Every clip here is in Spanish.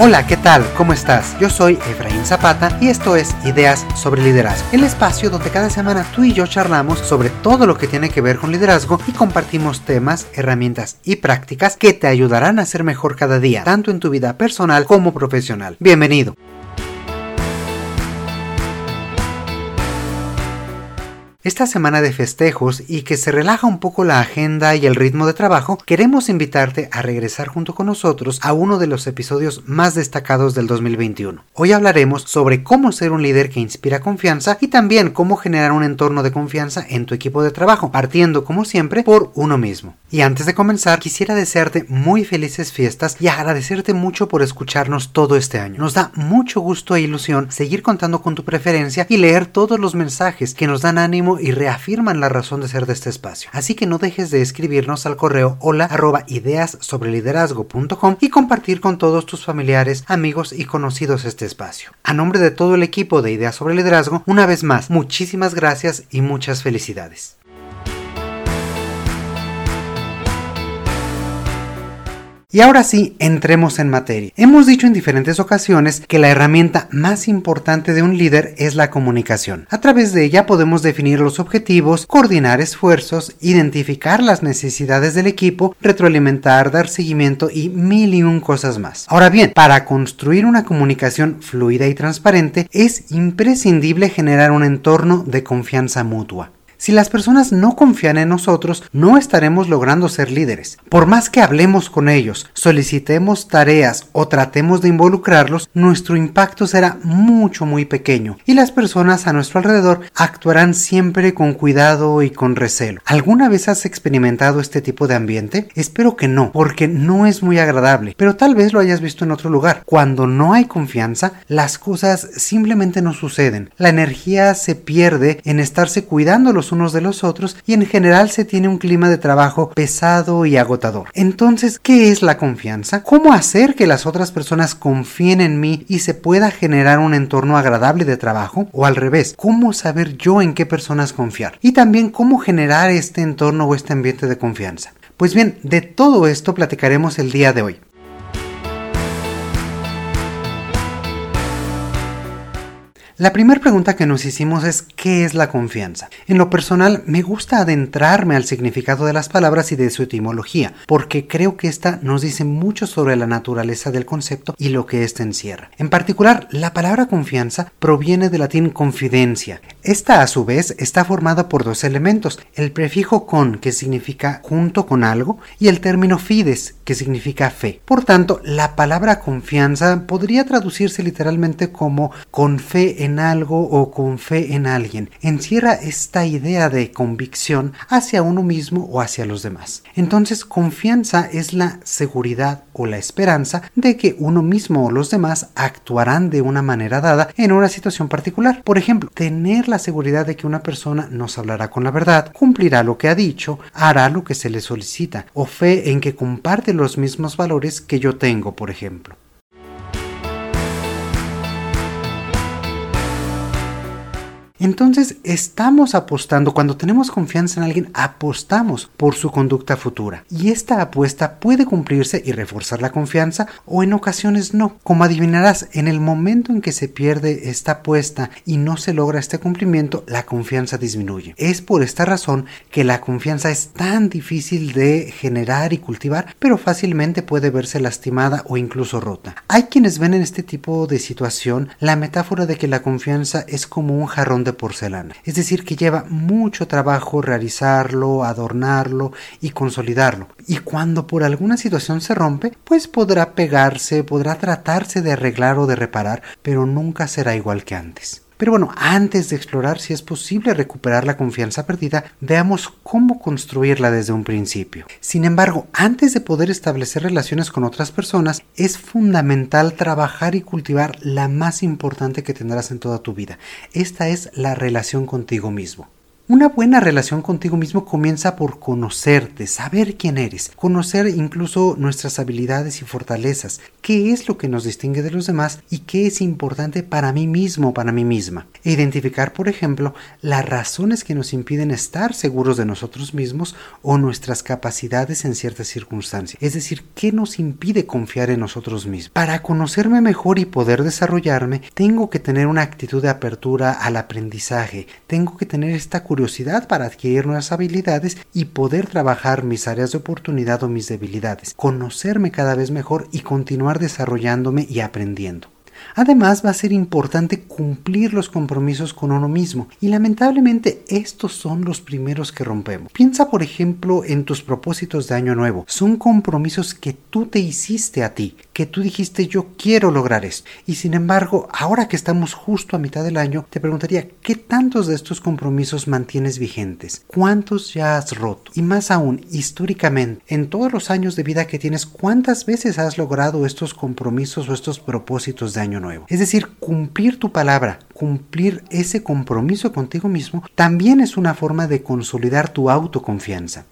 Hola, ¿qué tal? ¿Cómo estás? Yo soy Efraín Zapata y esto es Ideas sobre Liderazgo, el espacio donde cada semana tú y yo charlamos sobre todo lo que tiene que ver con liderazgo y compartimos temas, herramientas y prácticas que te ayudarán a ser mejor cada día, tanto en tu vida personal como profesional. Bienvenido. Esta semana de festejos y que se relaja un poco la agenda y el ritmo de trabajo, queremos invitarte a regresar junto con nosotros a uno de los episodios más destacados del 2021. Hoy hablaremos sobre cómo ser un líder que inspira confianza y también cómo generar un entorno de confianza en tu equipo de trabajo, partiendo como siempre por uno mismo. Y antes de comenzar, quisiera desearte muy felices fiestas y agradecerte mucho por escucharnos todo este año. Nos da mucho gusto e ilusión seguir contando con tu preferencia y leer todos los mensajes que nos dan ánimo y reafirman la razón de ser de este espacio. Así que no dejes de escribirnos al correo hola arroba ideas sobre liderazgo.com y compartir con todos tus familiares, amigos y conocidos este espacio. A nombre de todo el equipo de Ideas sobre Liderazgo, una vez más, muchísimas gracias y muchas felicidades. Y ahora sí, entremos en materia. Hemos dicho en diferentes ocasiones que la herramienta más importante de un líder es la comunicación. A través de ella podemos definir los objetivos, coordinar esfuerzos, identificar las necesidades del equipo, retroalimentar, dar seguimiento y mil y un cosas más. Ahora bien, para construir una comunicación fluida y transparente es imprescindible generar un entorno de confianza mutua. Si las personas no confían en nosotros, no estaremos logrando ser líderes. Por más que hablemos con ellos, solicitemos tareas o tratemos de involucrarlos, nuestro impacto será mucho muy pequeño y las personas a nuestro alrededor actuarán siempre con cuidado y con recelo. ¿Alguna vez has experimentado este tipo de ambiente? Espero que no, porque no es muy agradable, pero tal vez lo hayas visto en otro lugar. Cuando no hay confianza, las cosas simplemente no suceden. La energía se pierde en estarse cuidando los unos de los otros y en general se tiene un clima de trabajo pesado y agotador. Entonces, ¿qué es la confianza? ¿Cómo hacer que las otras personas confíen en mí y se pueda generar un entorno agradable de trabajo? O al revés, ¿cómo saber yo en qué personas confiar? Y también cómo generar este entorno o este ambiente de confianza. Pues bien, de todo esto platicaremos el día de hoy. La primera pregunta que nos hicimos es ¿qué es la confianza? En lo personal me gusta adentrarme al significado de las palabras y de su etimología, porque creo que esta nos dice mucho sobre la naturaleza del concepto y lo que éste encierra. En particular, la palabra confianza proviene del latín confidencia. Esta a su vez está formada por dos elementos, el prefijo con, que significa junto con algo, y el término fides, que significa fe. Por tanto, la palabra confianza podría traducirse literalmente como con fe en en algo o con fe en alguien. Encierra esta idea de convicción hacia uno mismo o hacia los demás. Entonces, confianza es la seguridad o la esperanza de que uno mismo o los demás actuarán de una manera dada en una situación particular. Por ejemplo, tener la seguridad de que una persona nos hablará con la verdad, cumplirá lo que ha dicho, hará lo que se le solicita, o fe en que comparte los mismos valores que yo tengo, por ejemplo. Entonces estamos apostando, cuando tenemos confianza en alguien, apostamos por su conducta futura. Y esta apuesta puede cumplirse y reforzar la confianza o en ocasiones no. Como adivinarás, en el momento en que se pierde esta apuesta y no se logra este cumplimiento, la confianza disminuye. Es por esta razón que la confianza es tan difícil de generar y cultivar, pero fácilmente puede verse lastimada o incluso rota. Hay quienes ven en este tipo de situación la metáfora de que la confianza es como un jarrón de porcelana. Es decir, que lleva mucho trabajo realizarlo, adornarlo y consolidarlo. Y cuando por alguna situación se rompe, pues podrá pegarse, podrá tratarse de arreglar o de reparar, pero nunca será igual que antes. Pero bueno, antes de explorar si es posible recuperar la confianza perdida, veamos cómo construirla desde un principio. Sin embargo, antes de poder establecer relaciones con otras personas, es fundamental trabajar y cultivar la más importante que tendrás en toda tu vida. Esta es la relación contigo mismo. Una buena relación contigo mismo comienza por conocerte, saber quién eres, conocer incluso nuestras habilidades y fortalezas, qué es lo que nos distingue de los demás y qué es importante para mí mismo, para mí misma. Identificar, por ejemplo, las razones que nos impiden estar seguros de nosotros mismos o nuestras capacidades en ciertas circunstancias. Es decir, qué nos impide confiar en nosotros mismos. Para conocerme mejor y poder desarrollarme, tengo que tener una actitud de apertura al aprendizaje, tengo que tener esta curiosidad para adquirir nuevas habilidades y poder trabajar mis áreas de oportunidad o mis debilidades, conocerme cada vez mejor y continuar desarrollándome y aprendiendo. Además va a ser importante cumplir los compromisos con uno mismo y lamentablemente estos son los primeros que rompemos. Piensa por ejemplo en tus propósitos de año nuevo. Son compromisos que tú te hiciste a ti, que tú dijiste yo quiero lograr esto. Y sin embargo, ahora que estamos justo a mitad del año, te preguntaría qué tantos de estos compromisos mantienes vigentes, cuántos ya has roto y más aún históricamente, en todos los años de vida que tienes, cuántas veces has logrado estos compromisos o estos propósitos de año nuevo. Es decir, cumplir tu palabra, cumplir ese compromiso contigo mismo, también es una forma de consolidar tu autoconfianza.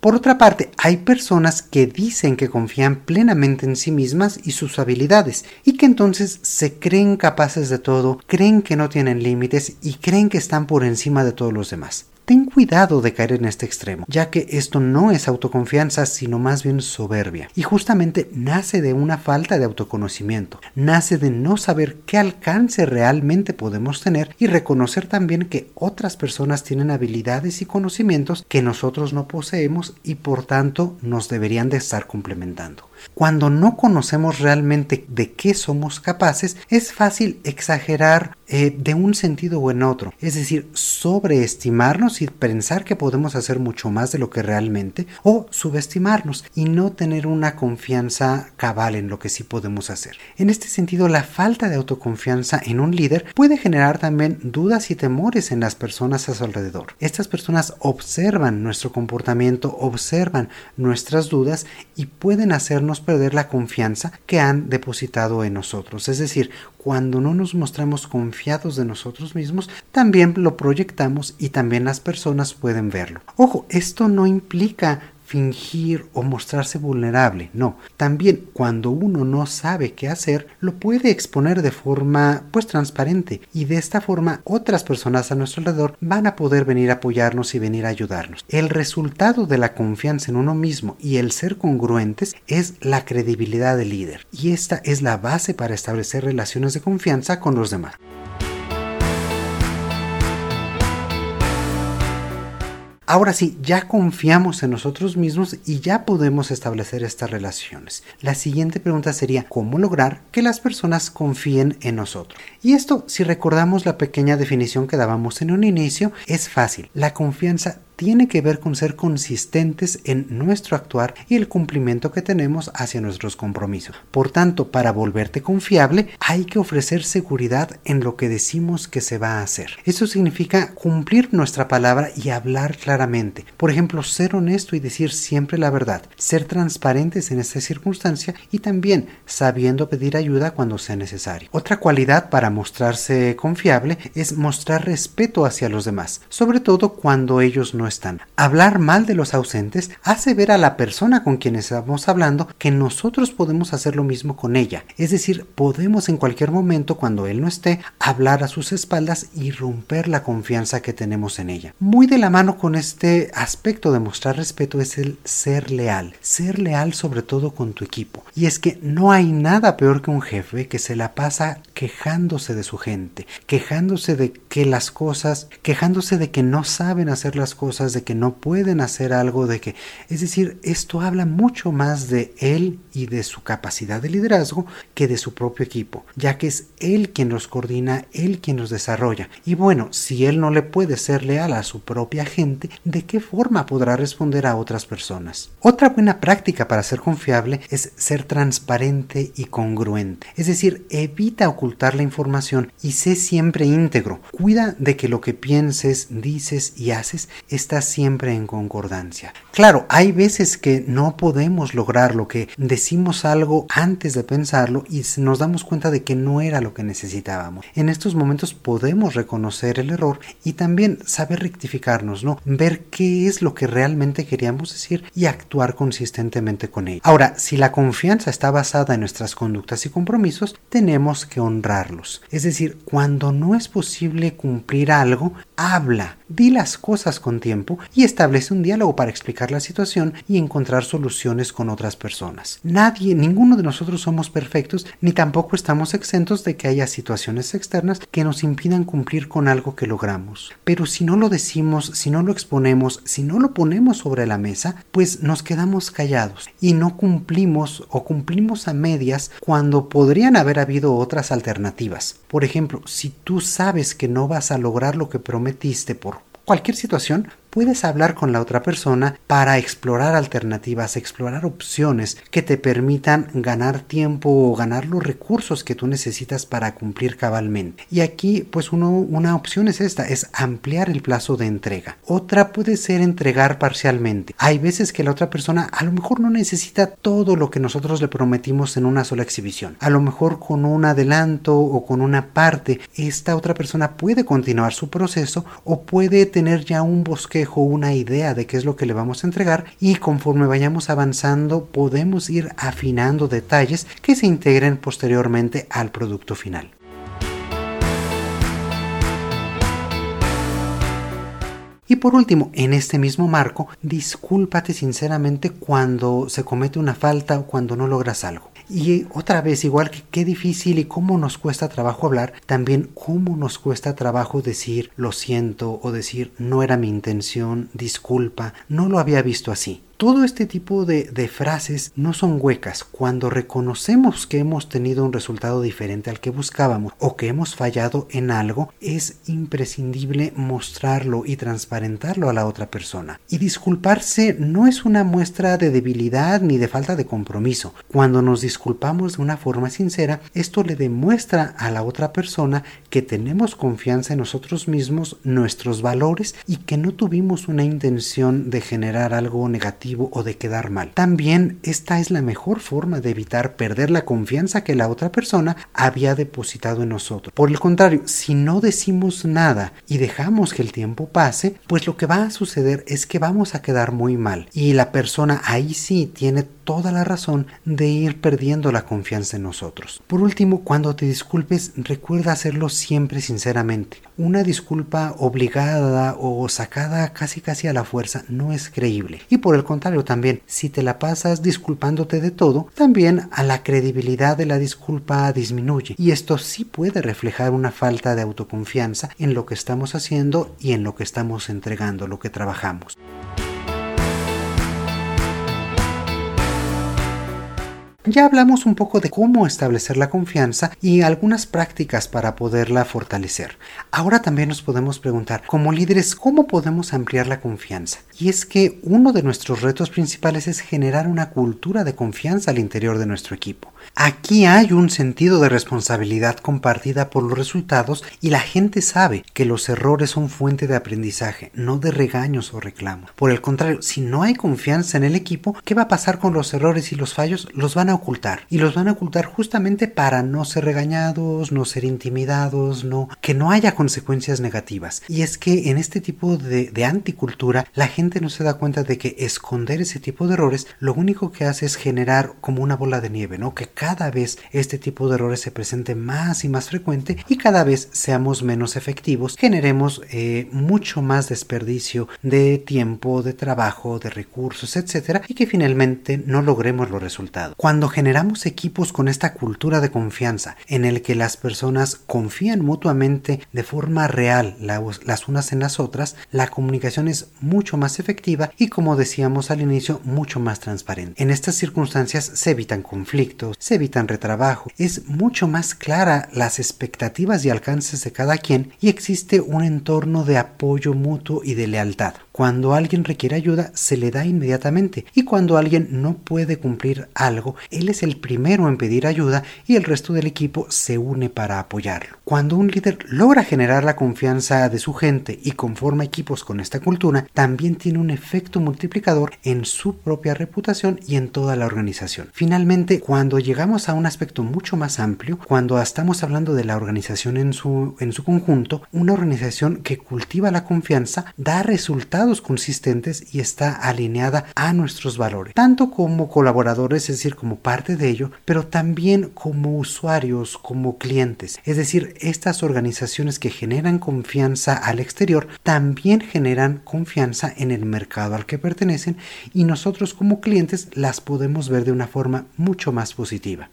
Por otra parte, hay personas que dicen que confían plenamente en sí mismas y sus habilidades, y que entonces se creen capaces de todo, creen que no tienen límites y creen que están por encima de todos los demás. Ten cuidado de caer en este extremo, ya que esto no es autoconfianza, sino más bien soberbia. Y justamente nace de una falta de autoconocimiento, nace de no saber qué alcance realmente podemos tener y reconocer también que otras personas tienen habilidades y conocimientos que nosotros no poseemos y por tanto nos deberían de estar complementando. Cuando no conocemos realmente de qué somos capaces, es fácil exagerar eh, de un sentido o en otro, es decir, sobreestimarnos y pensar que podemos hacer mucho más de lo que realmente, o subestimarnos y no tener una confianza cabal en lo que sí podemos hacer. En este sentido, la falta de autoconfianza en un líder puede generar también dudas y temores en las personas a su alrededor. Estas personas observan nuestro comportamiento, observan nuestras dudas y pueden hacernos perder la confianza que han depositado en nosotros. Es decir, cuando no nos mostramos confiados de nosotros mismos, también lo proyectamos y también las personas pueden verlo. Ojo, esto no implica fingir o mostrarse vulnerable, no. También cuando uno no sabe qué hacer, lo puede exponer de forma pues transparente y de esta forma otras personas a nuestro alrededor van a poder venir a apoyarnos y venir a ayudarnos. El resultado de la confianza en uno mismo y el ser congruentes es la credibilidad del líder y esta es la base para establecer relaciones de confianza con los demás. Ahora sí, ya confiamos en nosotros mismos y ya podemos establecer estas relaciones. La siguiente pregunta sería, ¿cómo lograr que las personas confíen en nosotros? Y esto, si recordamos la pequeña definición que dábamos en un inicio, es fácil. La confianza tiene que ver con ser consistentes en nuestro actuar y el cumplimiento que tenemos hacia nuestros compromisos. Por tanto, para volverte confiable, hay que ofrecer seguridad en lo que decimos que se va a hacer. Eso significa cumplir nuestra palabra y hablar claramente. Por ejemplo, ser honesto y decir siempre la verdad, ser transparentes en esta circunstancia y también sabiendo pedir ayuda cuando sea necesario. Otra cualidad para mostrarse confiable es mostrar respeto hacia los demás, sobre todo cuando ellos no están. Hablar mal de los ausentes hace ver a la persona con quien estamos hablando que nosotros podemos hacer lo mismo con ella. Es decir, podemos en cualquier momento cuando él no esté hablar a sus espaldas y romper la confianza que tenemos en ella. Muy de la mano con este aspecto de mostrar respeto es el ser leal. Ser leal sobre todo con tu equipo. Y es que no hay nada peor que un jefe que se la pasa quejándose de su gente, quejándose de que las cosas, quejándose de que no saben hacer las cosas de que no pueden hacer algo, de que, es decir, esto habla mucho más de él y de su capacidad de liderazgo que de su propio equipo, ya que es él quien los coordina, él quien los desarrolla. Y bueno, si él no le puede ser leal a su propia gente, ¿de qué forma podrá responder a otras personas? Otra buena práctica para ser confiable es ser transparente y congruente, es decir, evita ocultar la información y sé siempre íntegro. Cuida de que lo que pienses, dices y haces está siempre en concordancia. Claro, hay veces que no podemos lograr lo que decimos algo antes de pensarlo y nos damos cuenta de que no era lo que necesitábamos. En estos momentos podemos reconocer el error y también saber rectificarnos, ¿no? Ver qué es lo que realmente queríamos decir y actuar consistentemente con ello. Ahora, si la confianza está basada en nuestras conductas y compromisos, tenemos que honrarlos. Es decir, cuando no es posible cumplir algo, habla, di las cosas con tiempo y establece un diálogo para explicar la situación y encontrar soluciones con otras personas. Nadie, ninguno de nosotros somos perfectos ni tampoco estamos exentos de que haya situaciones externas que nos impidan cumplir con algo que logramos. Pero si no lo decimos, si no lo exponemos, si no lo ponemos sobre la mesa, pues nos quedamos callados y no cumplimos o cumplimos a medias cuando podrían haber habido otras alternativas. Por ejemplo, si tú sabes que no vas a lograr lo que prometiste por cualquier situación, puedes hablar con la otra persona para explorar alternativas, explorar opciones que te permitan ganar tiempo o ganar los recursos que tú necesitas para cumplir cabalmente. Y aquí, pues una opción es esta, es ampliar el plazo de entrega. Otra puede ser entregar parcialmente. Hay veces que la otra persona a lo mejor no necesita todo lo que nosotros le prometimos en una sola exhibición. A lo mejor con un adelanto o con una parte, esta otra persona puede continuar su proceso o puede tener ya un bosque una idea de qué es lo que le vamos a entregar y conforme vayamos avanzando podemos ir afinando detalles que se integren posteriormente al producto final. Y por último, en este mismo marco, discúlpate sinceramente cuando se comete una falta o cuando no logras algo. Y otra vez, igual que qué difícil y cómo nos cuesta trabajo hablar, también cómo nos cuesta trabajo decir lo siento o decir no era mi intención, disculpa, no lo había visto así. Todo este tipo de, frases no son huecas. Cuando reconocemos que hemos tenido un resultado diferente al que buscábamos o que hemos fallado en algo, es imprescindible mostrarlo y transparentarlo a la otra persona. Y disculparse no es una muestra de debilidad ni de falta de compromiso. Cuando nos disculpamos de una forma sincera, esto le demuestra a la otra persona que tenemos confianza en nosotros mismos, nuestros valores y que no tuvimos una intención de generar algo negativo o de quedar mal. También esta es la mejor forma de evitar perder la confianza que la otra persona había depositado en nosotros. Por el contrario, si no decimos nada y dejamos que el tiempo pase, pues lo que va a suceder es que vamos a quedar muy mal y la persona ahí sí tiene toda la razón de ir perdiendo la confianza en nosotros. Por último, cuando te disculpes, recuerda hacerlo siempre sinceramente. Una disculpa obligada o sacada casi casi a la fuerza no es creíble. Y por el contrario también, si te la pasas disculpándote de todo, también a la credibilidad de la disculpa disminuye. Y esto sí puede reflejar una falta de autoconfianza en lo que estamos haciendo y en lo que estamos entregando, lo que trabajamos. Ya hablamos un poco de cómo establecer la confianza y algunas prácticas para poderla fortalecer. Ahora también nos podemos preguntar, como líderes, ¿cómo podemos ampliar la confianza? Y es que uno de nuestros retos principales es generar una cultura de confianza al interior de nuestro equipo. Aquí hay un sentido de responsabilidad compartida por los resultados y la gente sabe que los errores son fuente de aprendizaje, no de regaños o reclamos. Por el contrario, si no hay confianza en el equipo, ¿qué va a pasar con los errores y los fallos? Los van a ocultar. Y los van a ocultar justamente para no ser regañados, no ser intimidados, no, que no haya consecuencias negativas. Y es que en este tipo de, de anticultura, la gente no se da cuenta de que esconder ese tipo de errores lo único que hace es generar como una bola de nieve, ¿no? Que cada vez este tipo de errores se presente más y más frecuente y cada vez seamos menos efectivos, generemos eh, mucho más desperdicio de tiempo, de trabajo, de recursos, etcétera, y que finalmente no logremos los resultados. Cuando generamos equipos con esta cultura de confianza en el que las personas confían mutuamente de forma real las unas en las otras, la comunicación es mucho más efectiva y como decíamos al inicio, mucho más transparente. En estas circunstancias se evitan conflictos, se evitan retrabajo, es mucho más clara las expectativas y alcances de cada quien y existe un entorno de apoyo mutuo y de lealtad. Cuando alguien requiere ayuda, se le da inmediatamente y cuando alguien no puede cumplir algo, él es el primero en pedir ayuda y el resto del equipo se une para apoyarlo. Cuando un líder logra generar la confianza de su gente y conforma equipos con esta cultura, también tiene un efecto multiplicador en su propia reputación y en toda la organización. Finalmente, cuando llegamos a un aspecto mucho más amplio, cuando estamos hablando de la organización en su, en su conjunto, una organización que cultiva la confianza da resultados consistentes y está alineada a nuestros valores, tanto como colaboradores, es decir, como parte de ello, pero también como usuarios, como clientes. Es decir, estas organizaciones que generan confianza al exterior también generan confianza en el mercado al que pertenecen y nosotros como clientes las podemos ver de una forma mucho más positiva.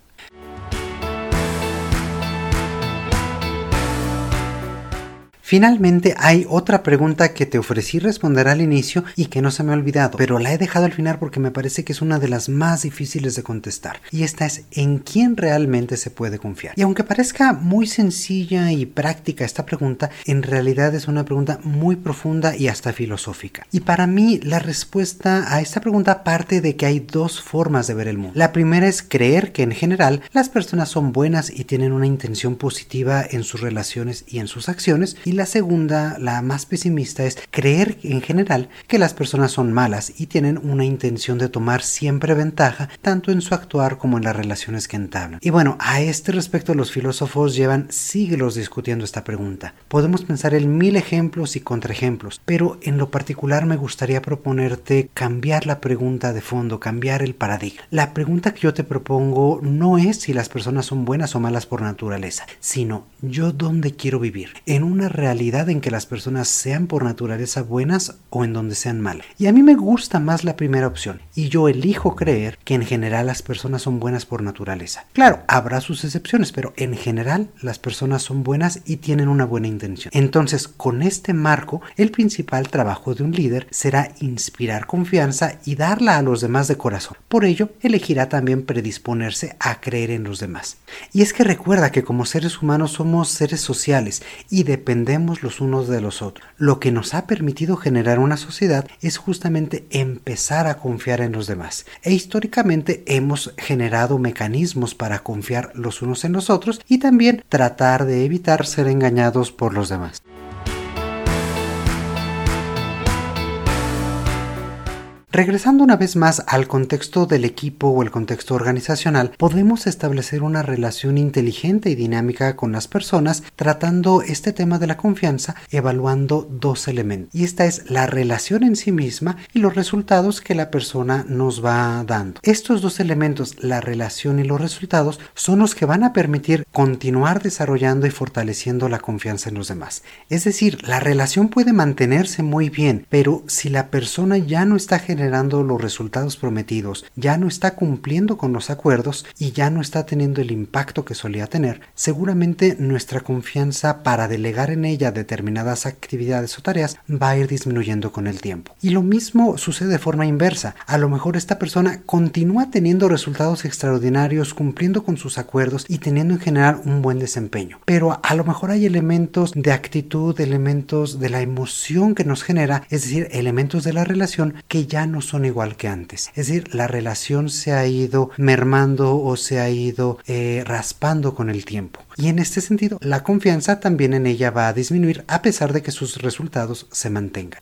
Finalmente hay otra pregunta que te ofrecí responder al inicio y que no se me ha olvidado, pero la he dejado al final porque me parece que es una de las más difíciles de contestar. Y esta es ¿en quién realmente se puede confiar? Y aunque parezca muy sencilla y práctica esta pregunta, en realidad es una pregunta muy profunda y hasta filosófica. Y para mí la respuesta a esta pregunta parte de que hay dos formas de ver el mundo. La primera es creer que en general las personas son buenas y tienen una intención positiva en sus relaciones y en sus acciones y la segunda, la más pesimista, es creer en general que las personas son malas y tienen una intención de tomar siempre ventaja tanto en su actuar como en las relaciones que entablan. Y bueno, a este respecto los filósofos llevan siglos discutiendo esta pregunta. Podemos pensar en mil ejemplos y contraejemplos, pero en lo particular me gustaría proponerte cambiar la pregunta de fondo, cambiar el paradigma. La pregunta que yo te propongo no es si las personas son buenas o malas por naturaleza, sino yo dónde quiero vivir, en una realidad en que las personas sean por naturaleza buenas o en donde sean malas. Y a mí me gusta más la primera opción, y yo elijo creer que en general las personas son buenas por naturaleza. Claro, habrá sus excepciones, pero en general las personas son buenas y tienen una buena intención. Entonces, con este marco, el principal trabajo de un líder será inspirar confianza y darla a los demás de corazón. Por ello, elegirá también predisponerse a creer en los demás. Y es que recuerda que como seres humanos somos seres sociales y dependemos los unos de los otros. Lo que nos ha permitido generar una sociedad es justamente empezar a confiar en los demás. E históricamente hemos generado mecanismos para confiar los unos en los otros y también tratar de evitar ser engañados por los demás. Regresando una vez más al contexto del equipo o el contexto organizacional, podemos establecer una relación inteligente y dinámica con las personas tratando este tema de la confianza evaluando dos elementos. Y esta es la relación en sí misma y los resultados que la persona nos va dando. Estos dos elementos, la relación y los resultados, son los que van a permitir continuar desarrollando y fortaleciendo la confianza en los demás. Es decir, la relación puede mantenerse muy bien, pero si la persona ya no está generando generando los resultados prometidos, ya no está cumpliendo con los acuerdos y ya no está teniendo el impacto que solía tener, seguramente nuestra confianza para delegar en ella determinadas actividades o tareas va a ir disminuyendo con el tiempo. Y lo mismo sucede de forma inversa. A lo mejor esta persona continúa teniendo resultados extraordinarios, cumpliendo con sus acuerdos y teniendo en general un buen desempeño. Pero a lo mejor hay elementos de actitud, elementos de la emoción que nos genera, es decir, elementos de la relación que ya no son igual que antes. Es decir, la relación se ha ido mermando o se ha ido eh, raspando con el tiempo. Y en este sentido, la confianza también en ella va a disminuir a pesar de que sus resultados se mantengan.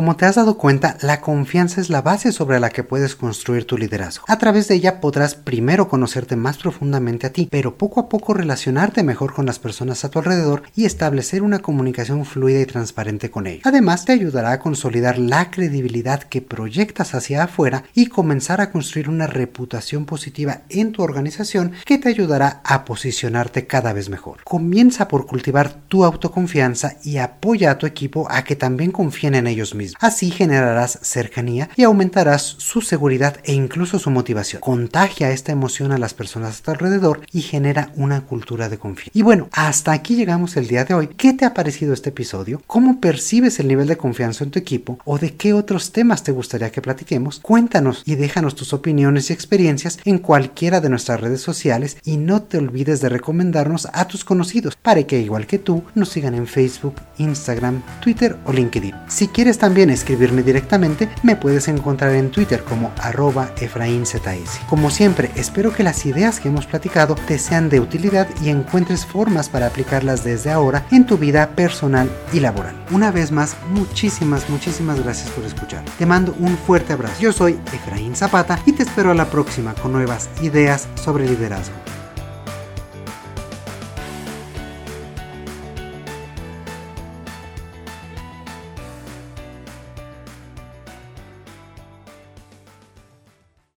Como te has dado cuenta, la confianza es la base sobre la que puedes construir tu liderazgo. A través de ella podrás primero conocerte más profundamente a ti, pero poco a poco relacionarte mejor con las personas a tu alrededor y establecer una comunicación fluida y transparente con ellos. Además, te ayudará a consolidar la credibilidad que proyectas hacia afuera y comenzar a construir una reputación positiva en tu organización que te ayudará a posicionarte cada vez mejor. Comienza por cultivar tu autoconfianza y apoya a tu equipo a que también confíen en ellos mismos. Así generarás cercanía y aumentarás su seguridad e incluso su motivación. Contagia esta emoción a las personas a tu alrededor y genera una cultura de confianza. Y bueno, hasta aquí llegamos el día de hoy. ¿Qué te ha parecido este episodio? ¿Cómo percibes el nivel de confianza en tu equipo? ¿O de qué otros temas te gustaría que platiquemos? Cuéntanos y déjanos tus opiniones y experiencias en cualquiera de nuestras redes sociales y no te olvides de recomendarnos a tus conocidos para que igual que tú nos sigan en Facebook, Instagram, Twitter o LinkedIn. Si quieres también escribirme directamente, me puedes encontrar en Twitter como arroba EfraínZS. Como siempre, espero que las ideas que hemos platicado te sean de utilidad y encuentres formas para aplicarlas desde ahora en tu vida personal y laboral. Una vez más, muchísimas, muchísimas gracias por escuchar. Te mando un fuerte abrazo. Yo soy Efraín Zapata y te espero a la próxima con nuevas ideas sobre liderazgo.